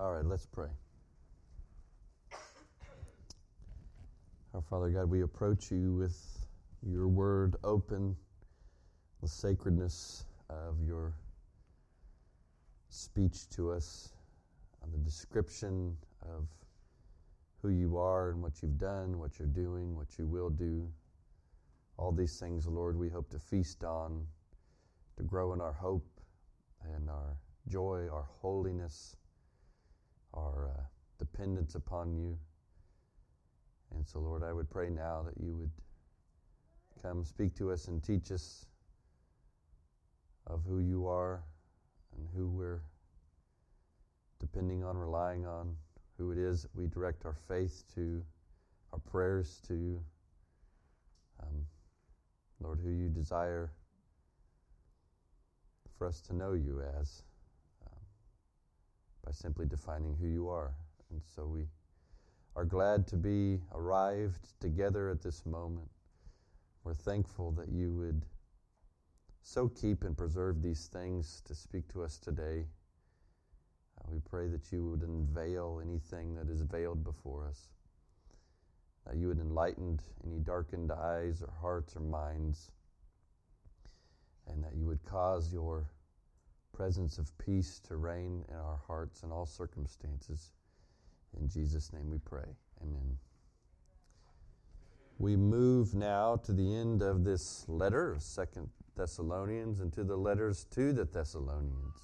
All right, let's pray. Our Father God, we approach you with your word open, the sacredness of your speech to us, the description of who you are and what you've done, what you're doing, what you will do. All these things, Lord, we hope to feast on, to grow in our hope and our joy, our holiness, our uh, dependence upon you. And so, Lord, I would pray now that you would come speak to us and teach us of who you are and who we're depending on, relying on, who it is that we direct our faith to, our prayers to. Um, Lord, who you desire for us to know you as by simply defining who you are. And so we are glad to be arrived together at this moment. We're thankful that you would so keep and preserve these things to speak to us today. Uh, we pray that you would unveil anything that is veiled before us, that you would enlighten any darkened eyes or hearts or minds, and that you would cause your presence of peace to reign in our hearts in all circumstances. In Jesus' name we pray. Amen. We move now to the end of this letter of Second Thessalonians and to the letters to the Thessalonians.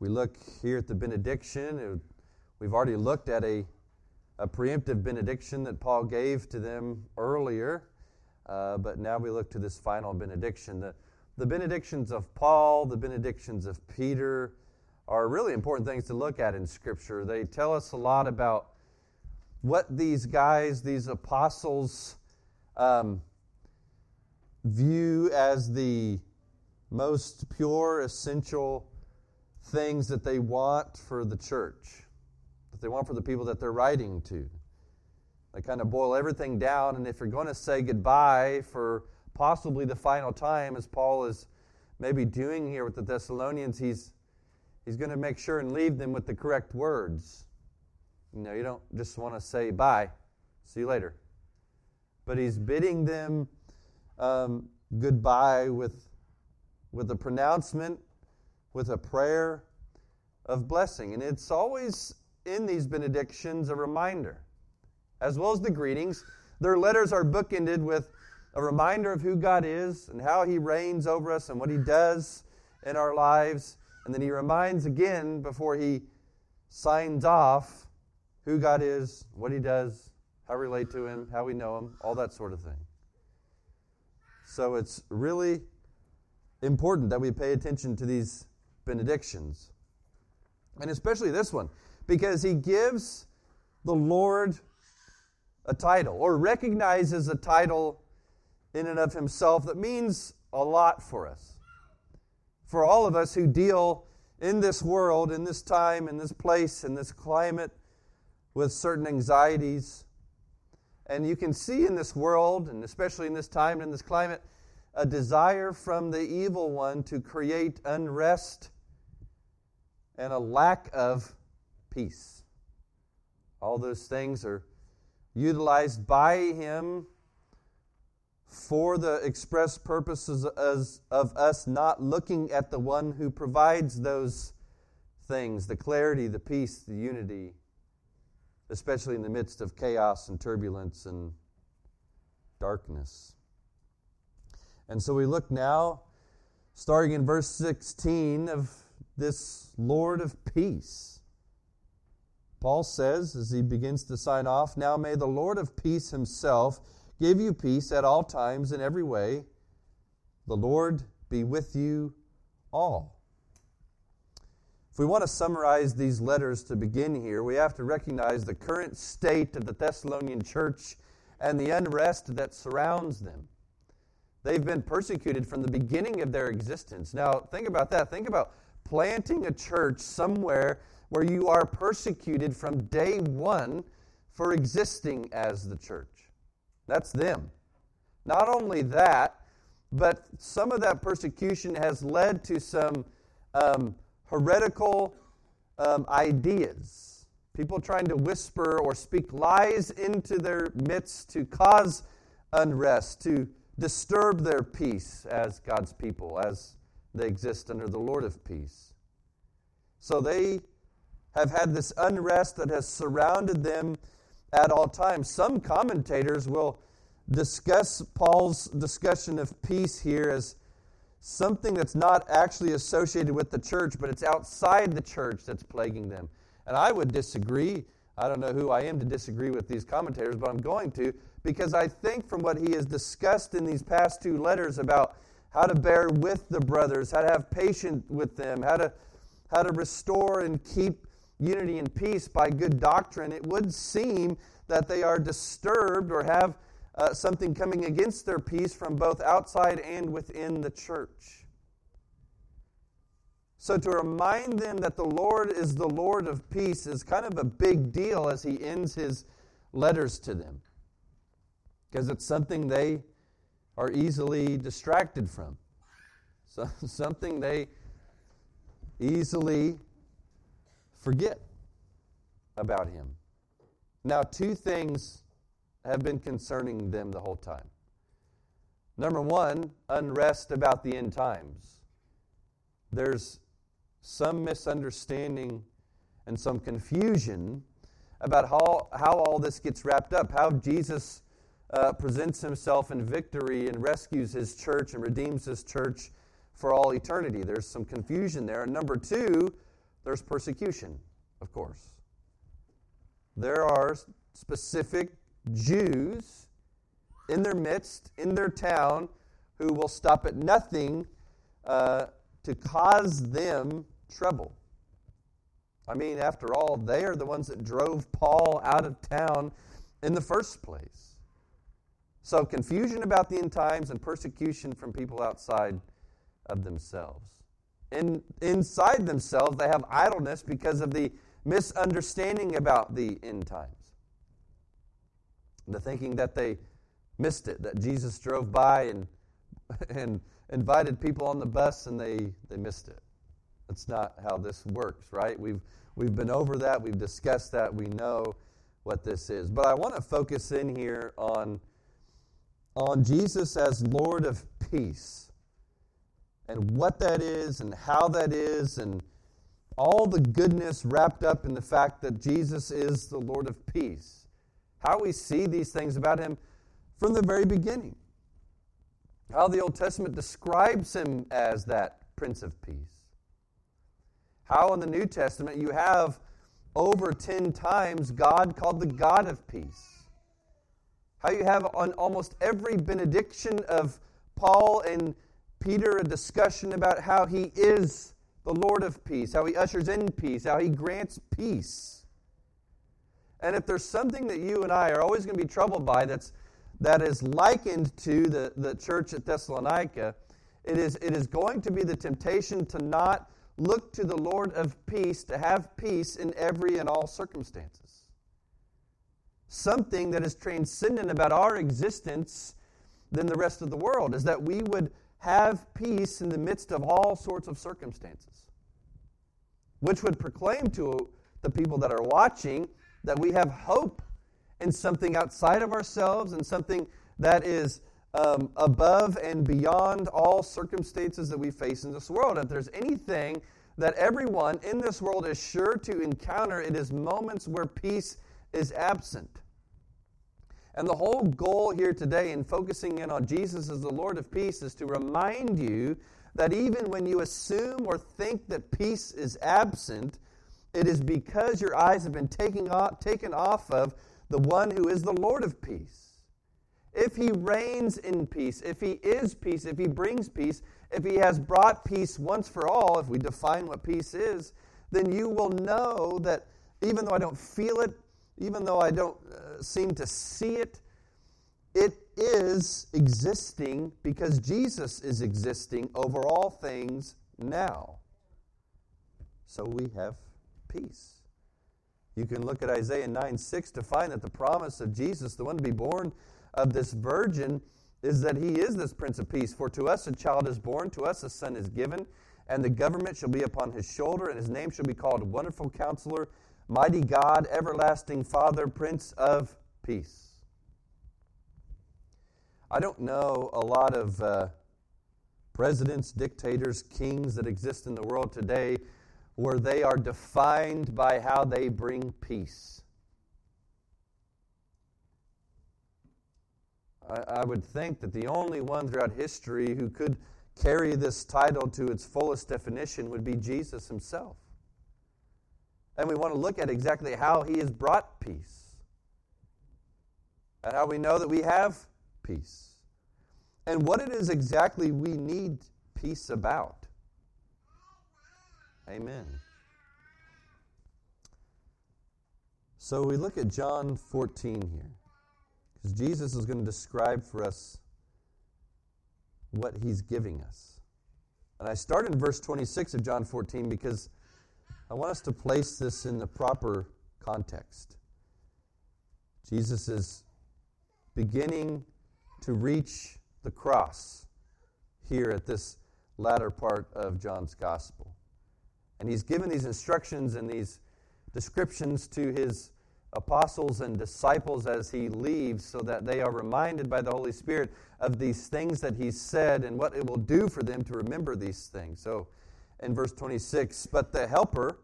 We look here at the benediction. We've already looked at a, a preemptive benediction that Paul gave to them earlier, uh, but now we look to this final benediction. The, the benedictions of Paul, the benedictions of Peter, are really important things to look at in Scripture. They tell us a lot about what these guys, these apostles, um, view as the most pure, essential things that they want for the church, that they want for the people that they're writing to. They kind of boil everything down, and if you're going to say goodbye for possibly the final time, as Paul is maybe doing here with the Thessalonians, he's, he's going to make sure and leave them with the correct words. You know, you don't just want to say bye, see you later. But he's bidding them um, goodbye with, with a pronouncement, with a prayer of blessing. And it's always in these benedictions a reminder, as well as the greetings. Their letters are bookended with a reminder of who God is and how He reigns over us and what He does in our lives. And then He reminds again before He signs off who God is, what He does, how we relate to Him, how we know Him, all that sort of thing. So it's really important that we pay attention to these benedictions. And especially this one, because He gives the Lord a title or recognizes a title in and of himself that means a lot for us. For all of us who deal in this world, in this time, in this place, in this climate, with certain anxieties. And you can see in this world, and especially in this time, and in this climate, a desire from the evil one to create unrest and a lack of peace. All those things are utilized by him for the express purposes of us not looking at the one who provides those things the clarity, the peace, the unity, especially in the midst of chaos and turbulence and darkness. And so we look now, starting in verse 16, of this Lord of peace. Paul says, as he begins to sign off, Now may the Lord of peace himself give you peace at all times in every way. The Lord be with you all. If we want to summarize these letters to begin here, we have to recognize the current state of the Thessalonian church and the unrest that surrounds them. They've been persecuted from the beginning of their existence. Now, think about that. Think about planting a church somewhere where you are persecuted from day one for existing as the church. That's them. Not only that, but some of that persecution has led to some um, heretical um, ideas, people trying to whisper or speak lies into their midst to cause unrest, to disturb their peace as God's people, as they exist under the Lord of peace. So they have had this unrest that has surrounded them at all times. Some commentators will discuss Paul's discussion of peace here as something that's not actually associated with the church, but it's outside the church that's plaguing them. And I would disagree. I don't know who I am to disagree with these commentators, but I'm going to because I think from what he has discussed in these past two letters about how to bear with the brothers, how to have patience with them, how to how to restore and keep unity and peace by good doctrine, it would seem that they are disturbed or have uh, something coming against their peace from both outside and within the church. So, to remind them that the Lord is the Lord of peace is kind of a big deal as he ends his letters to them. Because it's something they are easily distracted from, so, something they easily forget about him. Now, two things have been concerning them the whole time. Number one, unrest about the end times. There's some misunderstanding and some confusion about how, how all this gets wrapped up, how Jesus uh, presents himself in victory and rescues his church and redeems his church for all eternity. There's some confusion there. And number two, there's persecution, of course. There are specific Jews in their midst, in their town, who will stop at nothing uh, to cause them trouble. I mean, after all, they are the ones that drove Paul out of town in the first place. So, confusion about the end times and persecution from people outside of themselves. In, inside themselves, they have idleness because of the misunderstanding about the end times the thinking that they missed it, that Jesus drove by and, and invited people on the bus and they, they missed it. That's not how this works, right? We've, we've been over that, we've discussed that, we know what this is. But I want to focus in here on, on Jesus as Lord of peace and what that is and how that is and all the goodness wrapped up in the fact that Jesus is the Lord of peace. How we see these things about him from the very beginning. How the Old Testament describes him as that Prince of Peace. How in the New Testament you have over 10 times God called the God of peace. How you have on almost every benediction of Paul and Peter a discussion about how he is the Lord of peace, how he ushers in peace, how he grants peace. And if there's something that you and I are always going to be troubled by that's, that is likened to the, the church at Thessalonica, it is, it is going to be the temptation to not look to the Lord of peace to have peace in every and all circumstances. Something that is transcendent about our existence than the rest of the world is that we would have peace in the midst of all sorts of circumstances, which would proclaim to the people that are watching that we have hope in something outside of ourselves and something that is um, above and beyond all circumstances that we face in this world. If there's anything that everyone in this world is sure to encounter, it is moments where peace is absent. And the whole goal here today in focusing in on Jesus as the Lord of peace is to remind you that even when you assume or think that peace is absent, it is because your eyes have been taken off, taken off of the one who is the Lord of peace. If he reigns in peace, if he is peace, if he brings peace, if he has brought peace once for all, if we define what peace is, then you will know that even though I don't feel it, even though I don't uh, seem to see it, it is existing because Jesus is existing over all things now. So we have peace. You can look at Isaiah 9 6 to find that the promise of Jesus, the one to be born of this virgin, is that he is this Prince of Peace. For to us a child is born, to us a son is given, and the government shall be upon his shoulder, and his name shall be called Wonderful Counselor, Mighty God, Everlasting Father, Prince of Peace. I don't know a lot of uh, presidents, dictators, kings that exist in the world today where they are defined by how they bring peace. I, I would think that the only one throughout history who could carry this title to its fullest definition would be Jesus himself. And we want to look at exactly how he has brought peace and how we know that we have peace and what it is exactly we need peace about. Amen. So we look at John 14 here because Jesus is going to describe for us what he's giving us. And I start in verse 26 of John 14 because I want us to place this in the proper context. Jesus is beginning to reach the cross here at this latter part of John's gospel. And he's given these instructions and these descriptions to his apostles and disciples as he leaves so that they are reminded by the Holy Spirit of these things that he said and what it will do for them to remember these things. So in verse 26, but the Helper,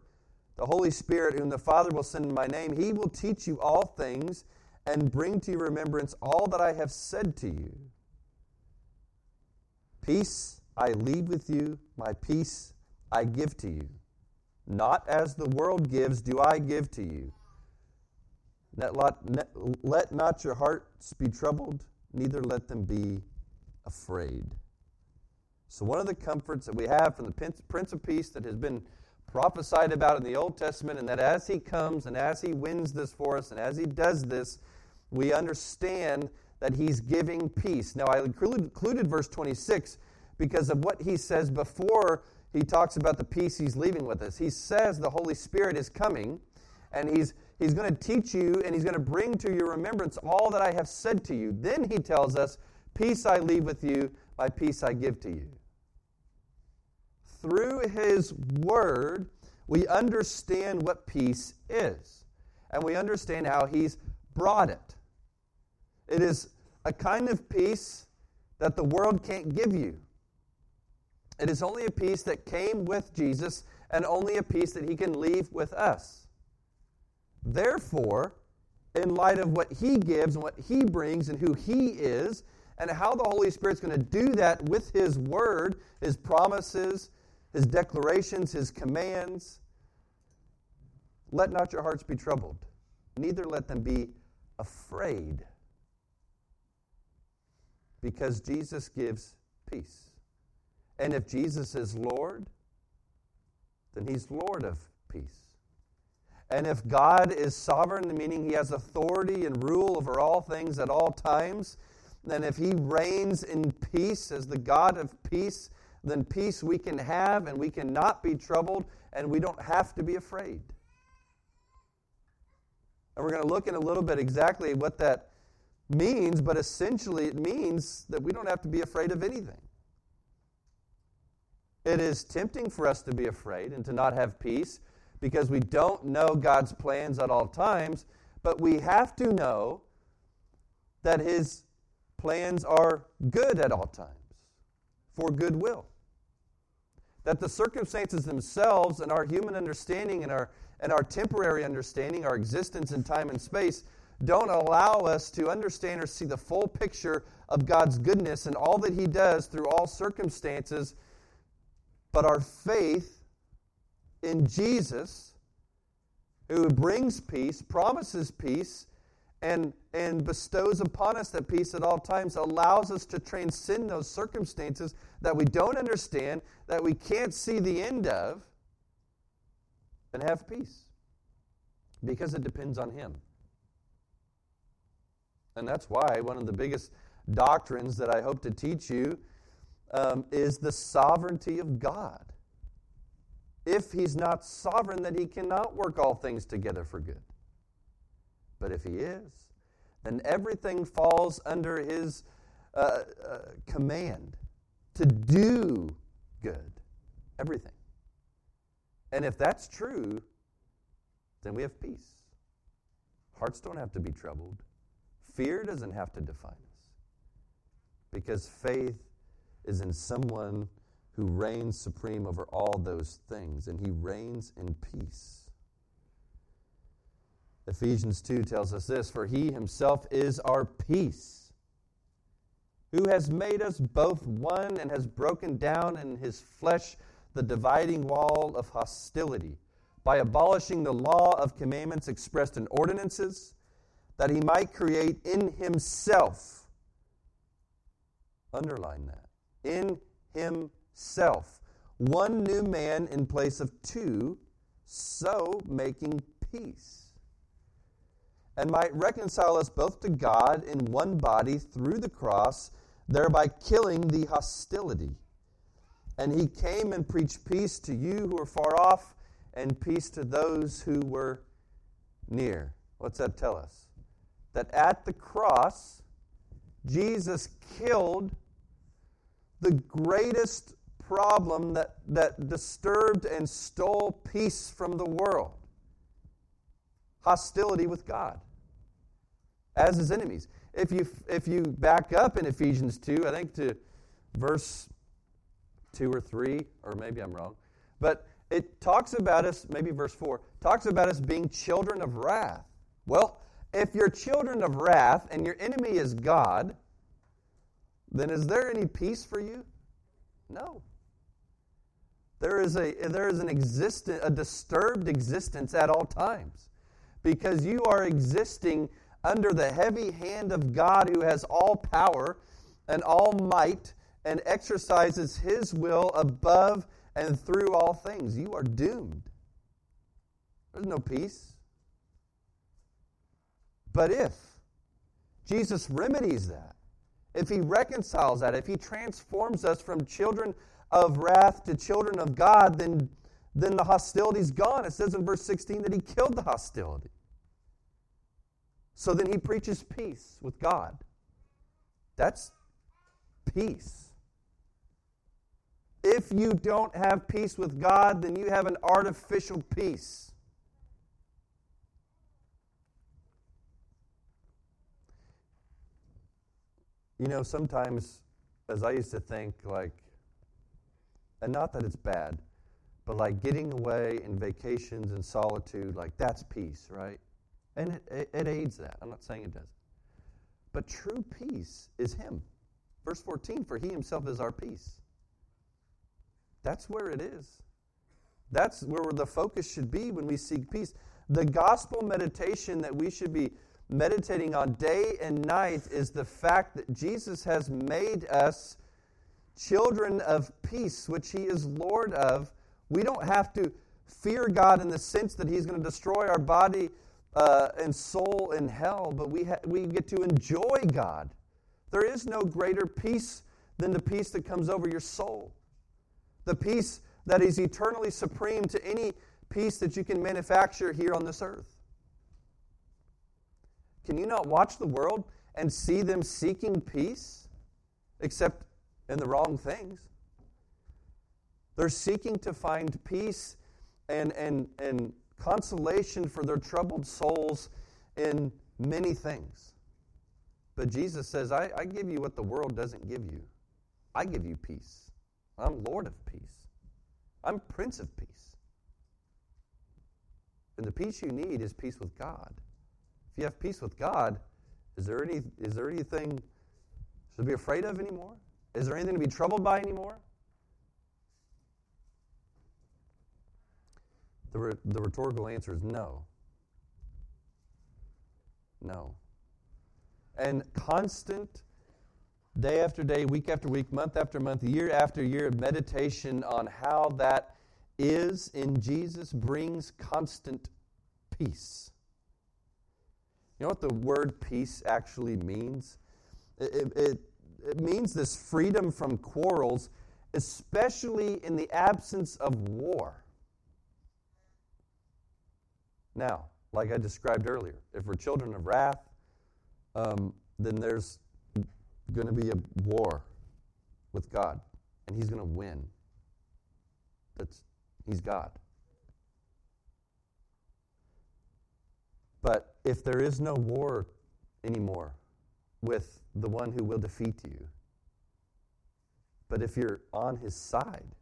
the Holy Spirit, whom the Father will send in my name, he will teach you all things and bring to your remembrance all that I have said to you. Peace I leave with you, my peace I give to you. Not as the world gives, do I give to you. Let, not your hearts be troubled, neither let them be afraid. So, one of the comforts that we have from the Prince of Peace that has been prophesied about in the Old Testament, and that as he comes and as he wins this for us, and as he does this, we understand that he's giving peace. Now, I included verse 26 because of what he says before he talks about the peace he's leaving with us. He says the Holy Spirit is coming and he's, he's going to teach you and he's going to bring to your remembrance all that I have said to you. Then he tells us, Peace I leave with you, my peace I give to you. Through his word, we understand what peace is, and we understand how he's brought it. It is a kind of peace that the world can't give you. It is only a peace that came with Jesus and only a peace that he can leave with us. Therefore, in light of what he gives and what he brings and who he is, and how the Holy Spirit's going to do that with his word, his promises, his declarations, his commands, let not your hearts be troubled, neither let them be afraid because Jesus gives peace. And if Jesus is Lord, then he's Lord of peace. And if God is sovereign, meaning he has authority and rule over all things at all times, then if he reigns in peace as the God of peace, then peace we can have and we cannot be troubled and we don't have to be afraid. And we're going to look in a little bit exactly what that means, but essentially it means that we don't have to be afraid of anything. It is tempting for us to be afraid and to not have peace because we don't know God's plans at all times, but we have to know that His plans are good at all times for goodwill. That the circumstances themselves and our human understanding and our, and our temporary understanding, our existence in time and space, don't allow us to understand or see the full picture of God's goodness and all that He does through all circumstances. But our faith in Jesus, who brings peace, promises peace, and, and bestows upon us that peace at all times, allows us to transcend those circumstances that we don't understand, that we can't see the end of, and have peace. Because it depends on Him. And that's why one of the biggest doctrines that I hope to teach you um, is the sovereignty of God. If He's not sovereign, then He cannot work all things together for good. But if He is, then everything falls under His uh, uh, command to do good everything. And if that's true, then we have peace. Hearts don't have to be troubled. Fear doesn't have to define us. Because faith is in someone who reigns supreme over all those things, and he reigns in peace. Ephesians 2 tells us this For he himself is our peace, who has made us both one and has broken down in his flesh the dividing wall of hostility by abolishing the law of commandments expressed in ordinances, that he might create in himself, underline that, in himself, one new man in place of two, so making peace, and might reconcile us both to God in one body through the cross, thereby killing the hostility. And he came and preached peace to you who are far off and peace to those who were near. What's that tell us? That at the cross, Jesus killed the greatest problem that, that disturbed and stole peace from the world hostility with God as his enemies. If you, if you back up in Ephesians 2, I think to verse 2 or 3, or maybe I'm wrong, but it talks about us, maybe verse 4, talks about us being children of wrath. Well, if you're children of wrath and your enemy is God, then is there any peace for you? No. There is a there is an existent a disturbed existence at all times because you are existing under the heavy hand of God who has all power and all might and exercises his will above and through all things. You are doomed. There's no peace. But if Jesus remedies that, if he reconciles that, if he transforms us from children of wrath to children of God, then, then the hostility's gone. It says in verse 16 that he killed the hostility. So then he preaches peace with God. That's peace. If you don't have peace with God, then you have an artificial peace. You know, sometimes, as I used to think, like, and not that it's bad, but like getting away in vacations and solitude, like that's peace, right? And it, it, it aids that. I'm not saying it doesn't. But true peace is Him. Verse 14, for He Himself is our peace. That's where it is. That's where the focus should be when we seek peace. The gospel meditation that we should be meditating on day and night is the fact that Jesus has made us children of peace, which He is Lord of. We don't have to fear God in the sense that He's going to destroy our body uh, and soul in hell, but we, ha- we get to enjoy God. There is no greater peace than the peace that comes over your soul the peace that is eternally supreme to any peace that you can manufacture here on this earth. Can you not watch the world and see them seeking peace, except in the wrong things? They're seeking to find peace and, and, and consolation for their troubled souls in many things. But Jesus says, I, I give you what the world doesn't give you. I give you peace. I'm Lord of peace. I'm Prince of peace. And the peace you need is peace with God. If you have peace with God, is there any is there anything to be afraid of anymore? Is there anything to be troubled by anymore? The, re- the rhetorical answer is no. No. And constant day after day, week after week, month after month, year after year meditation on how that is in Jesus brings constant peace. You know what the word peace actually means? It, it, it means this freedom from quarrels, especially in the absence of war. Now, like I described earlier, if we're children of wrath, um, then there's going to be a war with God, and he's going to win. That's, he's God. But if there is no war anymore with the one who will defeat you, but if you're on his side,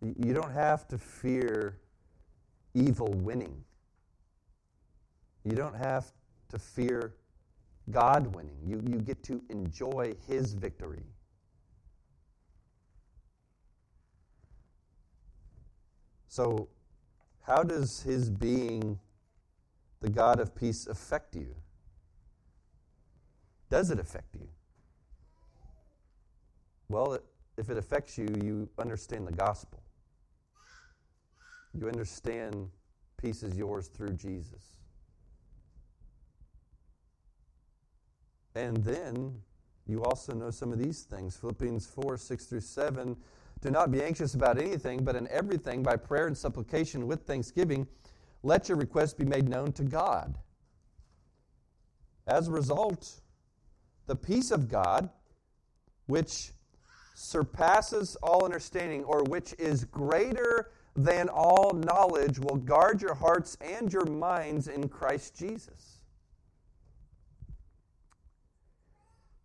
you don't have to fear evil winning. You don't have to fear God winning. You, you get to enjoy his victory. So, how does his being the God of peace affect you? Does it affect you? Well, if it affects you, you understand the gospel. You understand peace is yours through Jesus. And then you also know some of these things. Philippians 4 6 through 7 do not be anxious about anything, but in everything, by prayer and supplication with thanksgiving, let your requests be made known to God. As a result, the peace of God, which surpasses all understanding, or which is greater than all knowledge, will guard your hearts and your minds in Christ Jesus.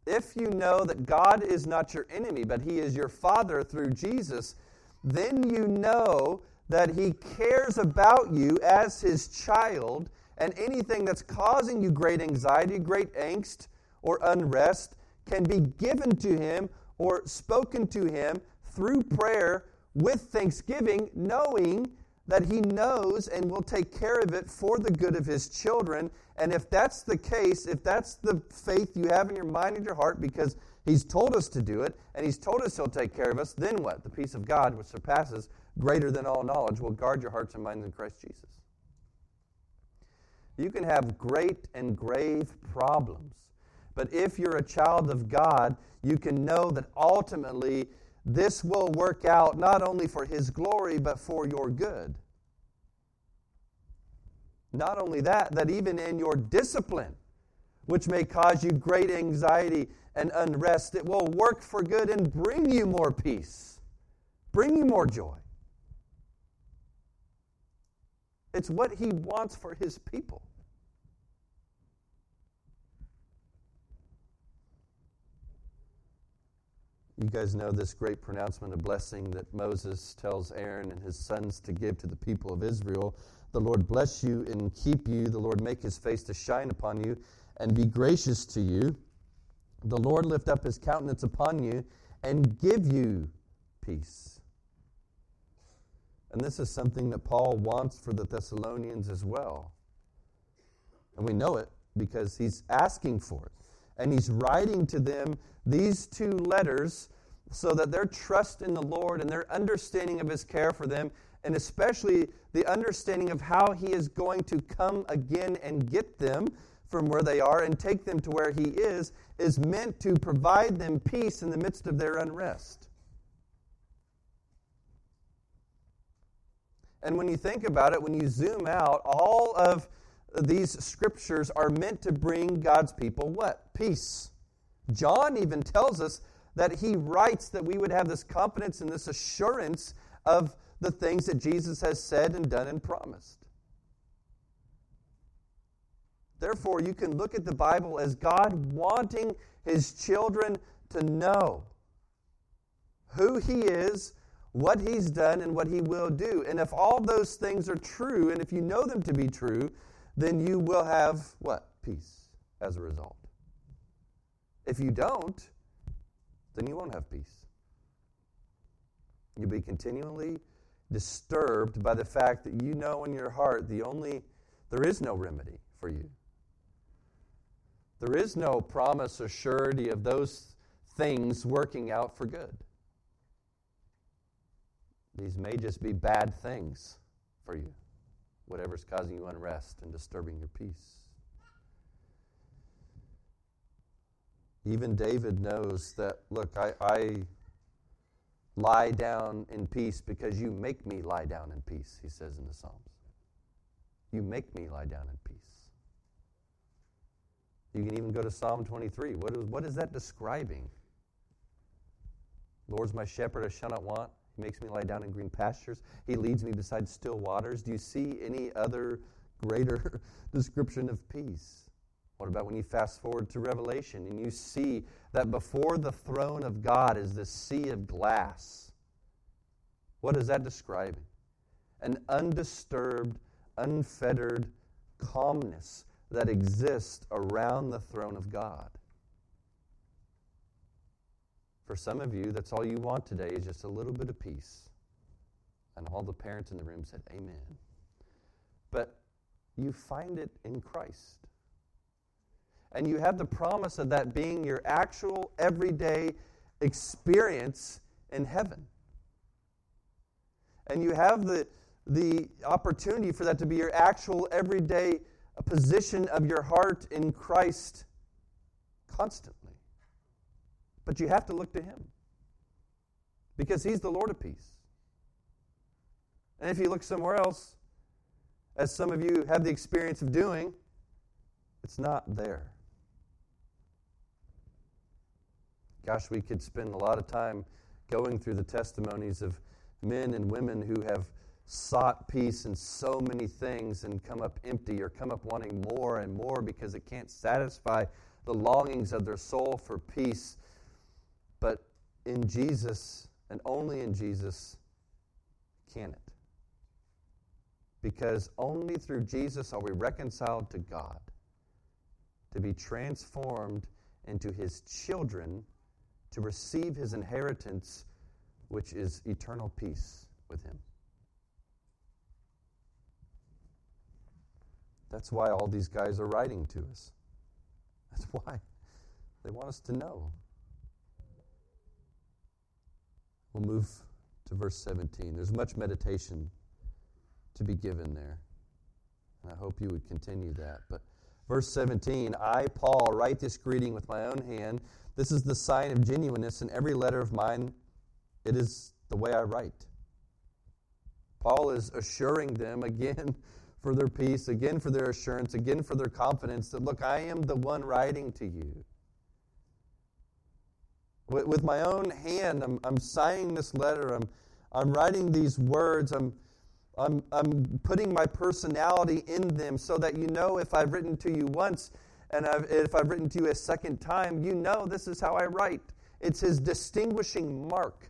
if you know that God is not your enemy, but He is your Father through Jesus, then you know that He cares about you as His child, and anything that's causing you great anxiety, great angst, or unrest can be given to Him or spoken to Him through prayer with thanksgiving, knowing that He knows and will take care of it for the good of His children. And if that's the case, if that's the faith you have in your mind and your heart, because He's told us to do it, and He's told us He'll take care of us, then what? The peace of God, which surpasses greater than all knowledge, will guard your hearts and minds in Christ Jesus. You can have great and grave problems, but if you're a child of God, you can know that ultimately this will work out not only for His glory, but for your good. Not only that, that even in your discipline, which may cause you great anxiety and unrest, it will work for good and bring you more peace, bring you more joy. It's what He wants for His people. You guys know this great pronouncement of blessing that Moses tells Aaron and his sons to give to the people of Israel. The Lord bless you and keep you. The Lord make his face to shine upon you and be gracious to you. The Lord lift up his countenance upon you and give you peace. And this is something that Paul wants for the Thessalonians as well. And we know it because he's asking for it and he's writing to them these two letters so that their trust in the Lord and their understanding of his care for them, and especially the understanding of how he is going to come again and get them from where they are and take them to where he is, is meant to provide them peace in the midst of their unrest. And when you think about it, when you zoom out, all of these scriptures are meant to bring God's people what? Peace. John even tells us that he writes that we would have this confidence and this assurance of the things that Jesus has said and done and promised. Therefore, you can look at the Bible as God wanting his children to know who he is, what he's done, and what he will do. And if all those things are true, and if you know them to be true, then you will have what? Peace as a result. If you don't, then you won't have peace. You'll be continually disturbed by the fact that you know in your heart the only there is no remedy for you. There is no promise or surety of those things working out for good. These may just be bad things for you whatever's causing you unrest and disturbing your peace. Even David knows that, look, I, I lie down in peace because you make me lie down in peace, he says in the Psalms. You make me lie down in peace. You can even go to Psalm 23. What is, what is that describing? Lord's my shepherd, I shall not want. He makes me lie down in green pastures. He leads me beside still waters. Do you see any other greater description of peace? What about when you fast forward to Revelation and you see that before the throne of God is this sea of glass? What is that describing? An undisturbed, unfettered calmness that exists around the throne of God. For some of you, that's all you want today is just a little bit of peace. And all the parents in the room said, Amen. But you find it in Christ. And you have the promise of that being your actual everyday experience in heaven. And you have the, the opportunity for that to be your actual everyday position of your heart in Christ constantly. But you have to look to Him because He's the Lord of peace. And if you look somewhere else, as some of you have the experience of doing, it's not there. Gosh, we could spend a lot of time going through the testimonies of men and women who have sought peace in so many things and come up empty or come up wanting more and more because it can't satisfy the longings of their soul for peace. But in Jesus, and only in Jesus, can it. Because only through Jesus are we reconciled to God, to be transformed into His children, to receive His inheritance, which is eternal peace with Him. That's why all these guys are writing to us. That's why they want us to know. We'll move to verse 17. There's much meditation to be given there. And I hope you would continue that. But verse 17 I, Paul, write this greeting with my own hand. This is the sign of genuineness in every letter of mine. It is the way I write. Paul is assuring them again for their peace, again for their assurance, again for their confidence that, look, I am the one writing to you. With, with my own hand, I'm, I'm signing this letter. I'm, I'm writing these words. I'm, I'm, I'm putting my personality in them so that you know if I've written to you once and I've, if I've written to you a second time, you know this is how I write. It's his distinguishing mark.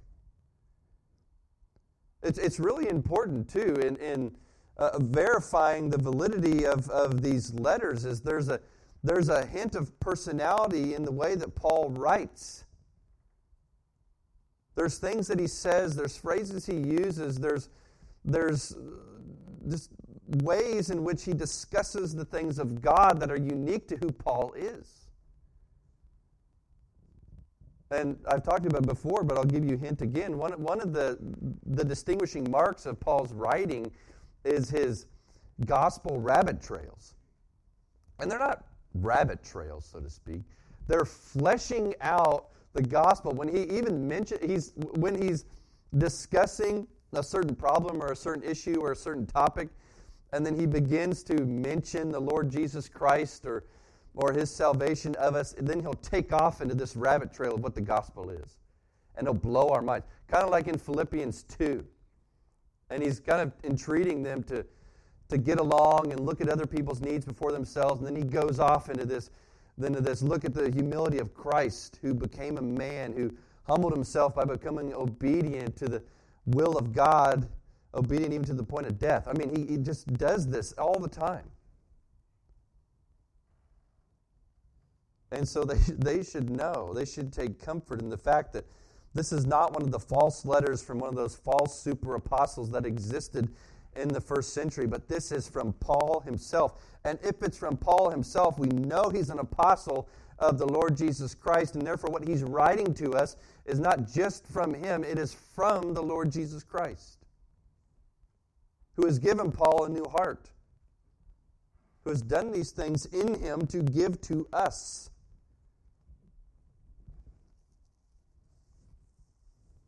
It's, it's really important, too, in, in uh, verifying the validity of, of these letters is there's a, there's a hint of personality in the way that Paul writes. There's things that he says, there's phrases he uses, there's, there's just ways in which he discusses the things of God that are unique to who Paul is. And I've talked about before, but I'll give you a hint again. One, one of the, the distinguishing marks of Paul's writing is his gospel rabbit trails. And they're not rabbit trails, so to speak. They're fleshing out the gospel. When he even mentions, he's, when he's discussing a certain problem or a certain issue or a certain topic, and then he begins to mention the Lord Jesus Christ or, or his salvation of us, then he'll take off into this rabbit trail of what the gospel is. And it'll blow our mind. Kind of like in Philippians 2. And he's kind of entreating them to, to get along and look at other people's needs before themselves. And then he goes off into this than to this. Look at the humility of Christ, who became a man, who humbled himself by becoming obedient to the will of God, obedient even to the point of death. I mean, he, he just does this all the time. And so they, they should know, they should take comfort in the fact that this is not one of the false letters from one of those false super apostles that existed in the first century, but this is from Paul himself. And if it's from Paul himself, we know he's an apostle of the Lord Jesus Christ, and therefore what he's writing to us is not just from him, it is from the Lord Jesus Christ, who has given Paul a new heart, who has done these things in him to give to us.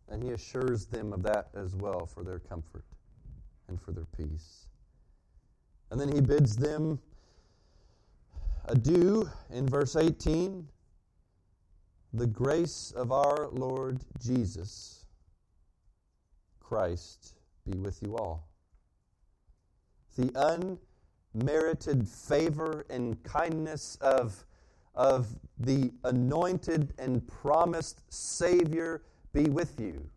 And he assures them of that as well for their comfort and for their peace. And then he bids them adieu in verse 18. The grace of our Lord Jesus Christ be with you all. The unmerited favor and kindness of, of the anointed and promised Savior be with you.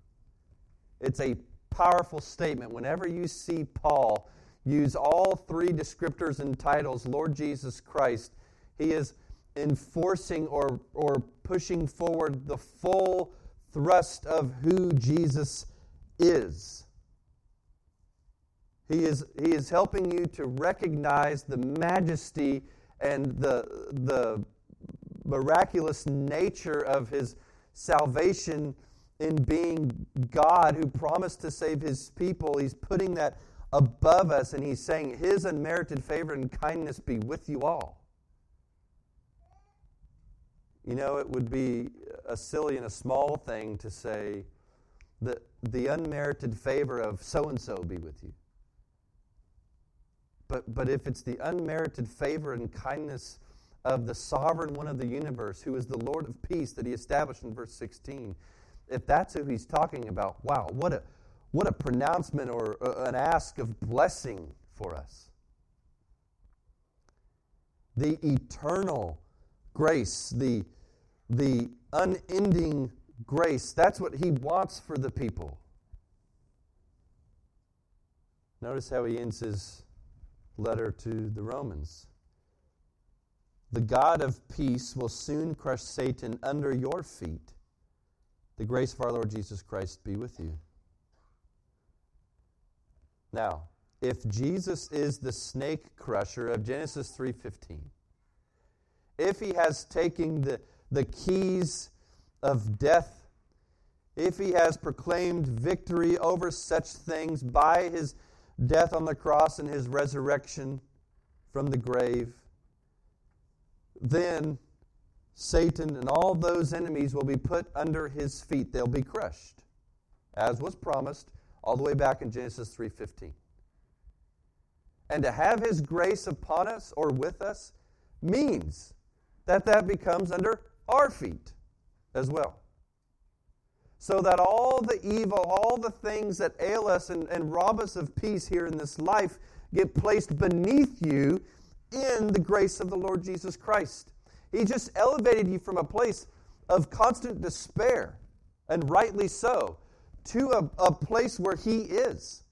It's a powerful statement. Whenever you see Paul use all three descriptors and titles, Lord Jesus Christ, he is enforcing or, or pushing forward the full thrust of who Jesus is. He is, he is helping you to recognize the majesty and the, the miraculous nature of his salvation in being God who promised to save his people. He's putting that above us and he's saying, His unmerited favor and kindness be with you all. You know, it would be a silly and a small thing to say that the unmerited favor of so and so be with you. But, but if it's the unmerited favor and kindness of the sovereign one of the universe, who is the Lord of peace that he established in verse 16, if that's who he's talking about, wow, what a, what a pronouncement or uh, an ask of blessing for us. The eternal grace, the the unending grace. That's what he wants for the people. Notice how he ends his letter to the Romans. The God of peace will soon crush Satan under your feet. The grace of our Lord Jesus Christ be with you. Now, if Jesus is the snake crusher of Genesis 3:15, if he has taken the the keys of death, if he has proclaimed victory over such things by his death on the cross and his resurrection from the grave, then Satan and all those enemies will be put under his feet. They'll be crushed, as was promised all the way back in Genesis 3:15. And to have his grace upon us or with us means that that becomes under our feet as well. So that all the evil, all the things that ail us and, and rob us of peace here in this life get placed beneath you in the grace of the Lord Jesus Christ. He just elevated you from a place of constant despair, and rightly so, to a, a place where He is,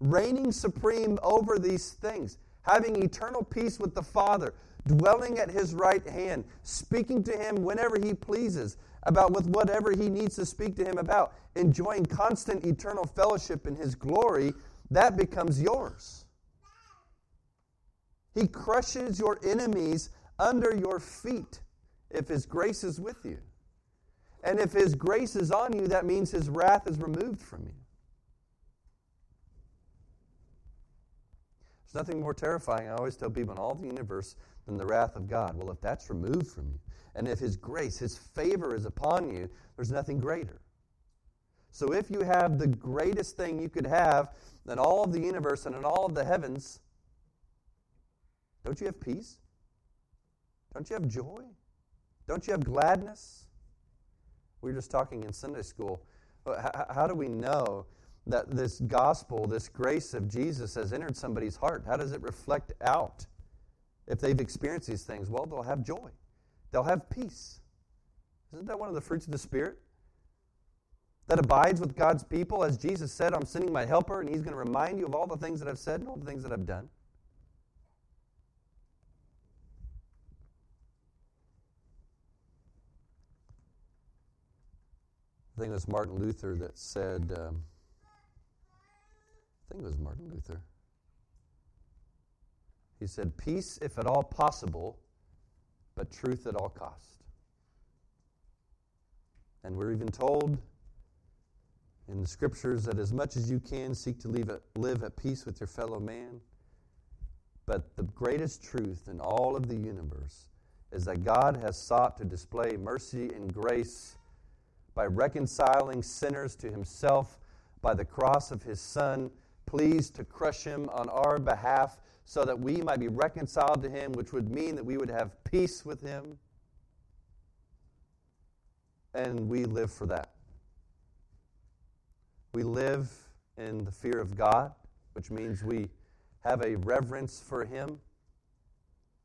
reigning supreme over these things, having eternal peace with the Father, dwelling at his right hand, speaking to him whenever he pleases, about with whatever he needs to speak to him about, enjoying constant eternal fellowship in his glory, that becomes yours. He crushes your enemies under your feet if his grace is with you. And if his grace is on you, that means his wrath is removed from you. There's nothing more terrifying, I always tell people, in all the universe than the wrath of God. Well, if that's removed from you, and if His grace, His favor is upon you, there's nothing greater. So if you have the greatest thing you could have in all of the universe and in all of the heavens, don't you have peace? Don't you have joy? Don't you have gladness? We were just talking in Sunday school. Uh, how do we know that this gospel, this grace of Jesus has entered somebody's heart? How does it reflect out? if they've experienced these things, well, they'll have joy. They'll have peace. Isn't that one of the fruits of the Spirit? That abides with God's people. As Jesus said, I'm sending my helper, and he's going to remind you of all the things that I've said and all the things that I've done. I think it was Martin Luther that said, um, I think it was Martin Luther he said, Peace if at all possible, but truth at all cost. And we're even told in the scriptures that as much as you can, seek to at, live at peace with your fellow man. But the greatest truth in all of the universe is that God has sought to display mercy and grace by reconciling sinners to himself by the cross of his Son, pleased to crush him on our behalf so that we might be reconciled to him, which would mean that we would have peace with him. and we live for that. We live in the fear of God, which means we have a reverence for Him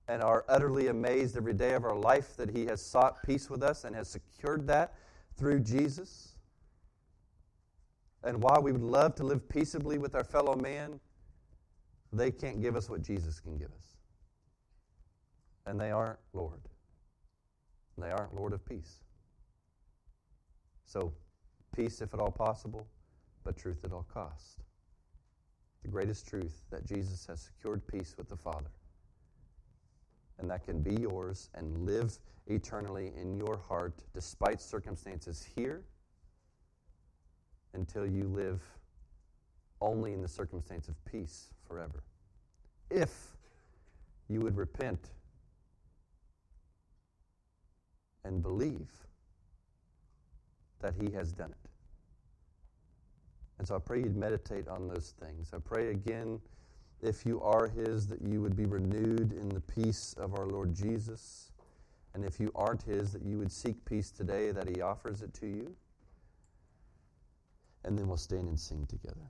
and are utterly amazed every day of our life that He has sought peace with us and has secured that through Jesus. And while we would love to live peaceably with our fellow man, they can't give us what Jesus can give us. And they aren't Lord. They aren't Lord of peace. So, peace if at all possible, but truth at all cost. The greatest truth that Jesus has secured peace with the Father. And that can be yours and live eternally in your heart despite circumstances here until you live only in the circumstance of peace forever. If you would repent and believe that He has done it. And so I pray you'd meditate on those things. I pray again, if you are His, that you would be renewed in the peace of our Lord Jesus. And if you aren't His, that you would seek peace today, that He offers it to you. And then we'll stand and sing together.